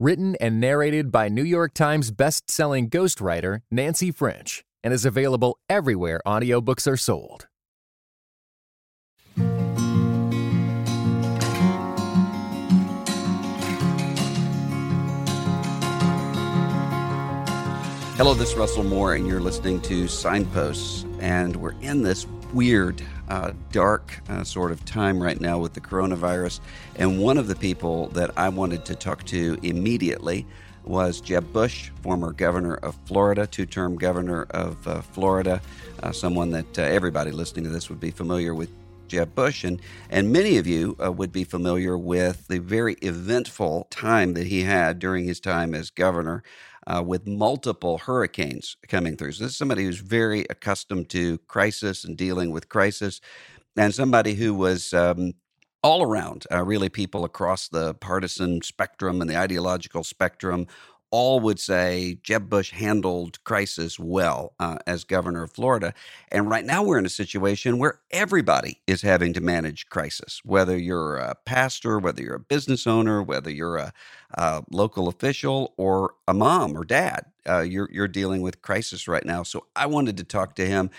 written and narrated by New York Times best-selling ghostwriter Nancy French, and is available everywhere audiobooks are sold. Hello, this is Russell Moore, and you're listening to Signposts. And we're in this weird, uh, dark uh, sort of time right now with the coronavirus. And one of the people that I wanted to talk to immediately was Jeb Bush, former governor of Florida, two term governor of uh, Florida, uh, someone that uh, everybody listening to this would be familiar with. Jeb Bush, and, and many of you uh, would be familiar with the very eventful time that he had during his time as governor uh, with multiple hurricanes coming through. So, this is somebody who's very accustomed to crisis and dealing with crisis, and somebody who was um, all around, uh, really, people across the partisan spectrum and the ideological spectrum all would say Jeb Bush handled crisis well uh, as governor of Florida. And right now we're in a situation where everybody is having to manage crisis, whether you're a pastor, whether you're a business owner, whether you're a, a local official or a mom or dad. Uh, you're, you're dealing with crisis right now. So I wanted to talk to him.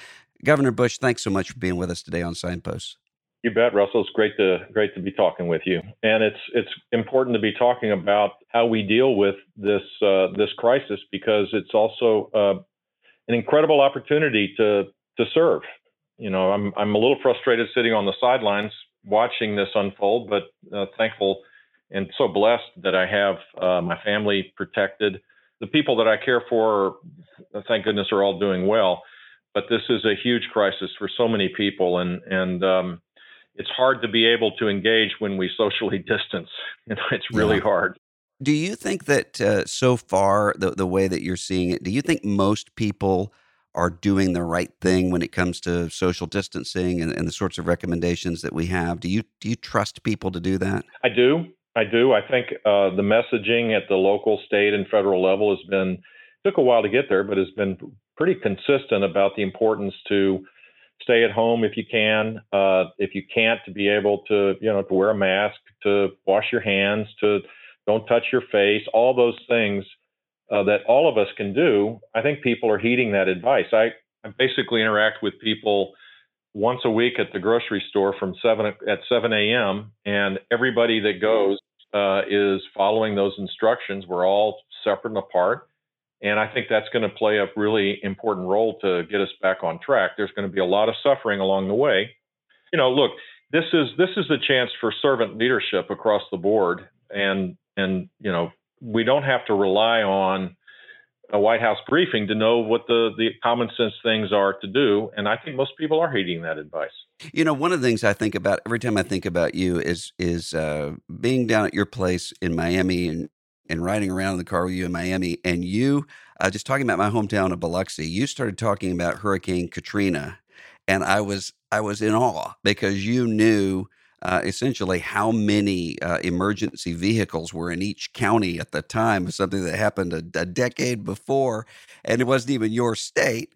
Governor Bush, thanks so much for being with us today on Signposts. You bet, Russell. It's great to great to be talking with you, and it's it's important to be talking about how we deal with this uh, this crisis because it's also uh, an incredible opportunity to to serve. You know, I'm I'm a little frustrated sitting on the sidelines watching this unfold, but uh, thankful and so blessed that I have uh, my family protected. The people that I care for, thank goodness, are all doing well. But this is a huge crisis for so many people, and and um, it's hard to be able to engage when we socially distance. You know, it's really yeah. hard. Do you think that uh, so far, the, the way that you're seeing it, do you think most people are doing the right thing when it comes to social distancing and, and the sorts of recommendations that we have? Do you do you trust people to do that? I do. I do. I think uh, the messaging at the local, state, and federal level has been took a while to get there, but has been pretty consistent about the importance to stay at home if you can. Uh, if you can't, to be able to, you know, to wear a mask, to wash your hands, to don't touch your face, all those things uh, that all of us can do. I think people are heeding that advice. I, I basically interact with people once a week at the grocery store from seven at 7 a.m. and everybody that goes uh, is following those instructions. We're all separate and apart. And I think that's going to play a really important role to get us back on track. There's going to be a lot of suffering along the way. You know, look, this is this is the chance for servant leadership across the board, and and you know we don't have to rely on a White House briefing to know what the the common sense things are to do. And I think most people are heeding that advice. You know, one of the things I think about every time I think about you is is uh, being down at your place in Miami and and riding around in the car with you in Miami, and you uh, just talking about my hometown of Biloxi, you started talking about Hurricane Katrina, and I was I was in awe because you knew uh, essentially how many uh, emergency vehicles were in each county at the time of something that happened a, a, decade before, and it wasn't even your state.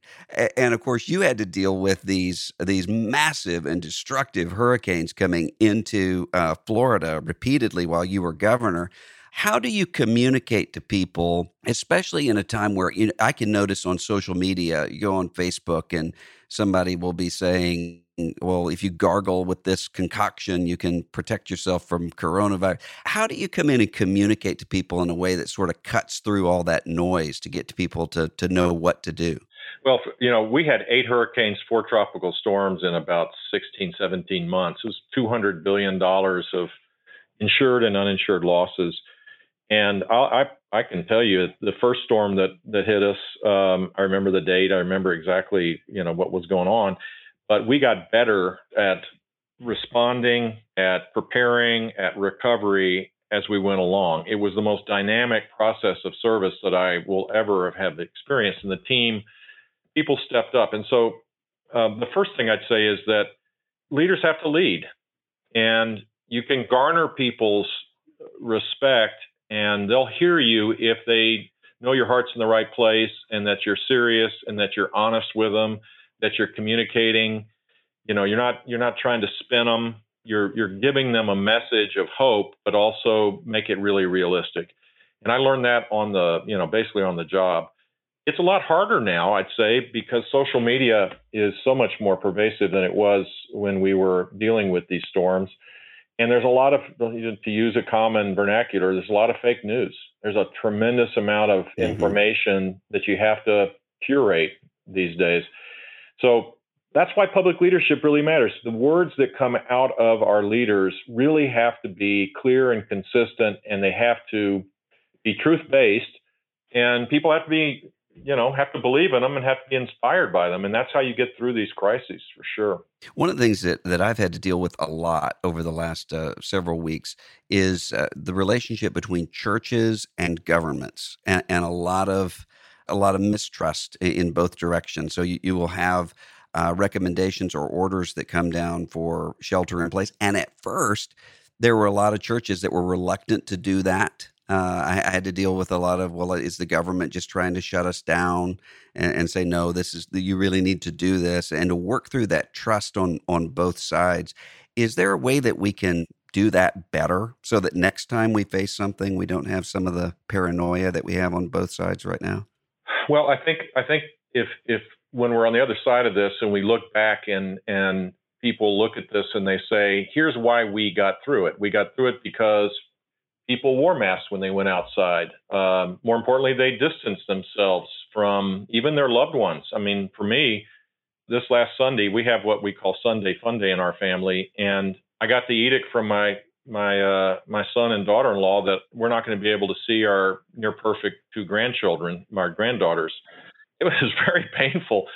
And of course, you had to deal with these these massive and destructive hurricanes coming into uh, Florida repeatedly while you were governor. How do you communicate to people, especially in a time where you know, I can notice on social media, you go on Facebook and somebody will be saying, well, if you gargle with this concoction, you can protect yourself from coronavirus. How do you come in and communicate to people in a way that sort of cuts through all that noise to get to people to, to know what to do? Well, you know, we had eight hurricanes, four tropical storms in about 16, 17 months. It was $200 billion of insured and uninsured losses. And I, I, I can tell you the first storm that that hit us. Um, I remember the date. I remember exactly you know what was going on, but we got better at responding, at preparing, at recovery as we went along. It was the most dynamic process of service that I will ever have experienced, and the team people stepped up. And so um, the first thing I'd say is that leaders have to lead, and you can garner people's respect, and they'll hear you if they know your heart's in the right place and that you're serious and that you're honest with them, that you're communicating. You know, you're not you're not trying to spin them. You're you're giving them a message of hope, but also make it really realistic. And I learned that on the you know basically on the job. It's a lot harder now, I'd say, because social media is so much more pervasive than it was when we were dealing with these storms. And there's a lot of, to use a common vernacular, there's a lot of fake news. There's a tremendous amount of mm-hmm. information that you have to curate these days. So that's why public leadership really matters. The words that come out of our leaders really have to be clear and consistent, and they have to be truth based. And people have to be you know have to believe in them and have to be inspired by them and that's how you get through these crises for sure. One of the things that, that i've had to deal with a lot over the last uh, several weeks is uh, the relationship between churches and governments and, and, a lot of a lot of mistrust in, in both directions. So you, you will have uh, recommendations or orders that come down for shelter in place and at first there were a lot of churches that were reluctant to do that uh, I, I, had to deal with a lot of well, is the government just trying to shut us down and, and, say no? This is you really need to do this, and to work through that trust on on both sides. Is there a way that we can do that better so that next time we face something, we don't have some of the paranoia that we have on both sides right now? Well, I think I think if if when we're on the other side of this and we look back and and people look at this and they say, here's why we got through it. We got through it because people wore masks when they went outside. Um, more importantly, they distanced themselves from even their loved ones. I mean, for me, this last Sunday, we have what we call Sunday Fun Day in our family, and I got the edict from my my uh, my son and daughter-in-law that we're not going to be able to see our near perfect two grandchildren, my granddaughters. It was very painful,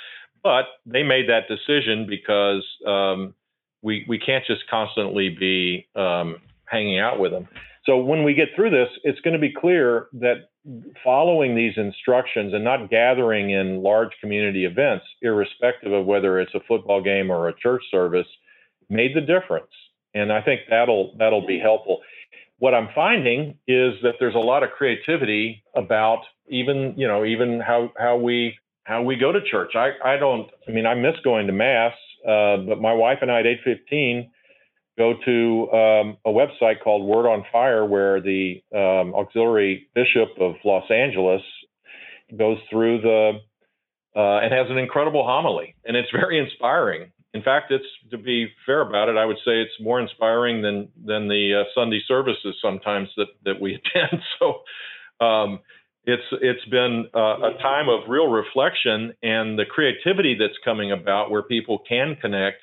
but they made that decision because um, we we can't just constantly be um, hanging out with them. So when we get through this, it's going to be clear that following these instructions and not gathering in large community events, irrespective of whether it's a football game or a church service, made the difference. And I think that'll that'll be helpful. What I'm finding is that there's a lot of creativity about even you know even how how we how we go to church. I I don't I mean I miss going to mass, uh, but my wife and I at 8:15 go to um, a website called Word on Fire, where the um, auxiliary bishop of Los Angeles goes through the uh, and has an incredible homily, and it's very inspiring. In fact, it's to be fair about it, I would say it's more inspiring than than the uh, Sunday services sometimes that that we attend. So. Um, it's it's been uh, a time of real reflection and the creativity that's coming about where people can connect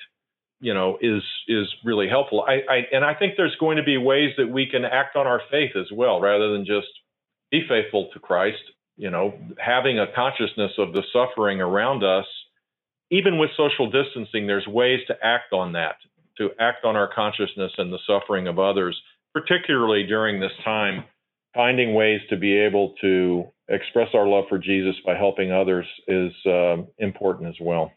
you know is is really helpful. I, I and i think there's going to be ways that we can act on our faith as well rather than just be faithful to christ you know having a consciousness of the suffering around us. Even with social distancing there's ways to act on that to act on our consciousness and the suffering of others particularly during this time finding ways to be able to express our love for jesus by helping others is uh, important as well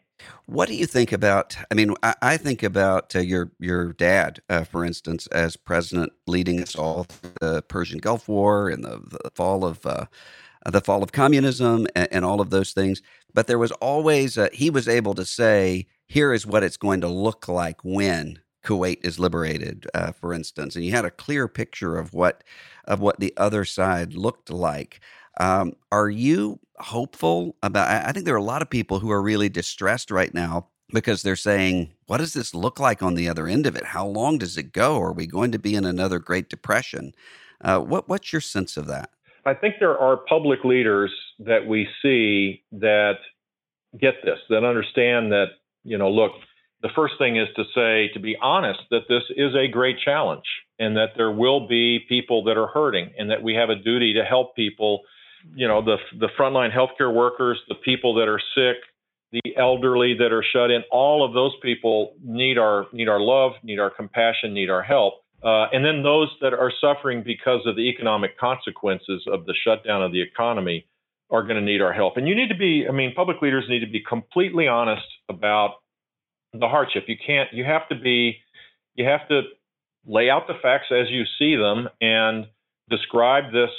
what do you think about? I mean, I, I think about uh, your your dad, uh, for instance, as president, leading us all through the Persian Gulf War and the, the fall of uh, the fall of communism and, and, all of those things. But there was always he was able to say, "Here is what it's going to look like when Kuwait is liberated," uh, for instance, and you had a clear picture of what of what the other side looked like. Um, are you hopeful about? I think there are a lot of people who are really distressed right now because they're saying, what does this look like on the other end of it? How long does it go? Are we going to be in another Great Depression? Uh, what, what's your sense of that? I think there are public leaders that we see that get this, that understand that, you know, look, the first thing is to say, to be honest, that this is a great challenge and that there will be people that are hurting and that we have a duty to help people you know the the frontline healthcare workers, the people that are sick, the elderly that are shut in, all of those people need our need our love, need our compassion, need our help. Uh, and then those that are suffering because of the economic consequences of the shutdown of the economy, are going to need our help. And you need to be, I mean, public leaders need to be completely honest about the hardship. You can't, you have to be, you have to lay out the facts as you see them and describe this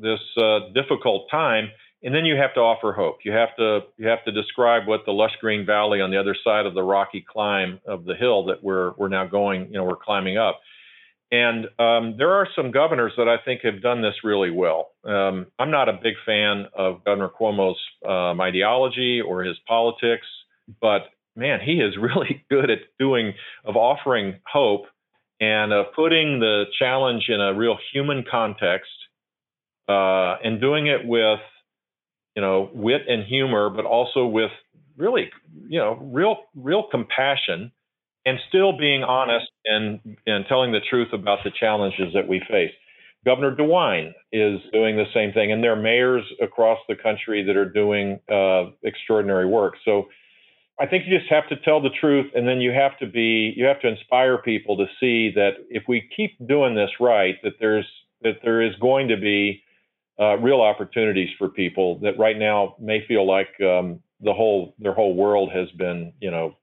this uh, difficult time and then you have to offer hope you have to you have to describe what the lush green valley on the other side of the rocky climb of the hill that we're we're now going you know we're climbing up and um, there are some governors that I think have done this really well. Um, I'm not a big fan of Governor Cuomo's um, ideology or his politics, but man, he is really good at doing of offering hope and of putting the challenge in a real human context uh, and doing it with you know wit and humor, but also with really you know real real compassion and still being honest and and telling the truth about the challenges that we face. Governor DeWine is doing the same thing, and there are mayors across the country that are doing uh, extraordinary work. So I think you just have to tell the truth, and then you have to be you have to inspire people to see that if we keep doing this right, that there's that there is going to be uh, real opportunities for people that right now may feel like um, the whole their whole world has been you know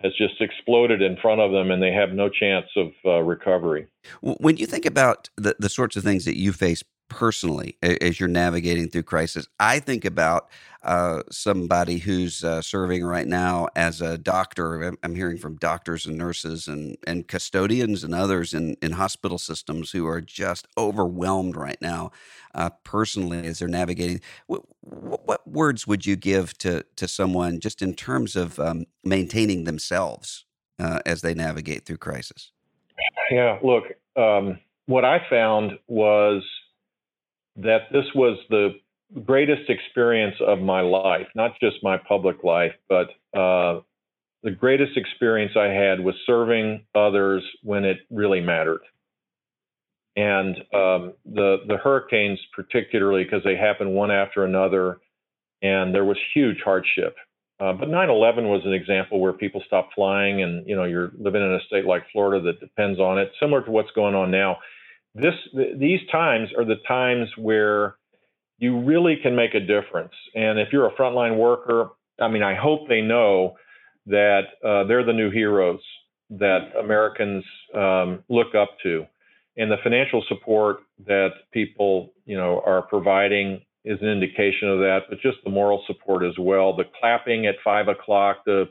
has just exploded in front of them and they have no chance of uh, recovery. When you think about the, the sorts of things that you face personally as you're navigating through crisis. I think about uh, somebody who's uh, serving right now as a doctor. I'm hearing from doctors and nurses and, and custodians and others in, in hospital systems who are just overwhelmed right now, uh, personally, as they're navigating. What, what, words would you give to, to someone just in terms of um, maintaining themselves uh, as they navigate through crisis? Yeah, look, um, what I found was that this was the greatest experience of my life, not just my public life, but uh, the greatest experience I had was serving others when it really mattered. And um, the the hurricanes, particularly because they happened one after another, and there was huge hardship. Uh, but 9/11 was an example where people stopped flying, and you know you're living in a state like Florida that depends on it, similar to what's going on now this these times are the times where you really can make a difference. And if you're a frontline worker, I mean, I hope they know that uh, they're the new heroes that Americans um, look up to, and the financial support that people, you know, are providing is an indication of that. But just the moral support as well. The clapping at five o'clock, the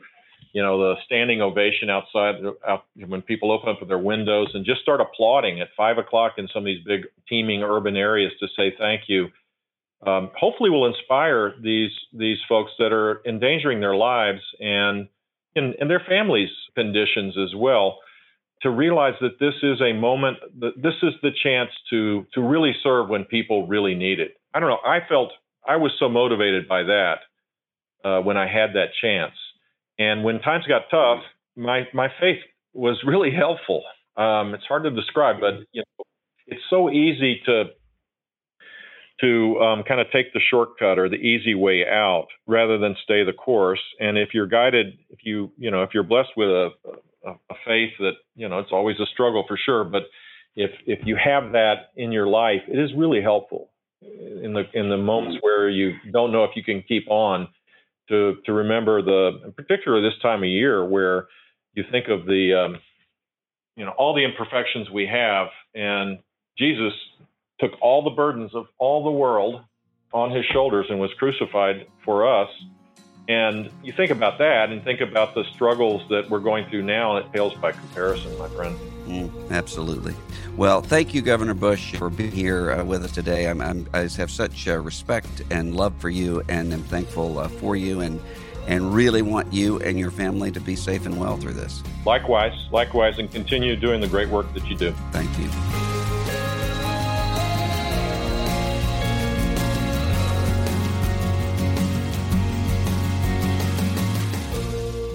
you know, the standing ovation outside out, when people open up their windows and just start applauding at five o'clock in some of these big teeming urban areas to say thank you. Um, hopefully, will inspire these these folks that are endangering their lives and and, their families' conditions as well to realize that this is a moment that this is the chance to to really serve when people really need it. I don't know. I felt I was so motivated by that uh, when I had that chance and when times got tough, my my faith was really helpful. Um, it's hard to describe, but you know, it's so easy to to um, kind of take the shortcut or the easy way out rather than stay the course. And if you're guided, if you you know if you're blessed with a, a, a faith that you know it's always a struggle for sure, but if if you have that in your life, it is really helpful in the in the moments where you don't know if you can keep on to to remember the, particularly this time of year where you think of the, um, you know, all the imperfections we have, and Jesus took all the burdens of all the world on his shoulders and was crucified for us. And you think about that and think about the struggles that we're going through now, and it pales by comparison, my friend. Mm, absolutely. Well, thank you, Governor Bush, for being here uh, with us today. I'm, I'm, i have such uh, respect and love for you, and I'm thankful uh, for you, and and really want you and your family to be safe and well through this. Likewise, likewise, and continue doing the great work that you do. Thank you.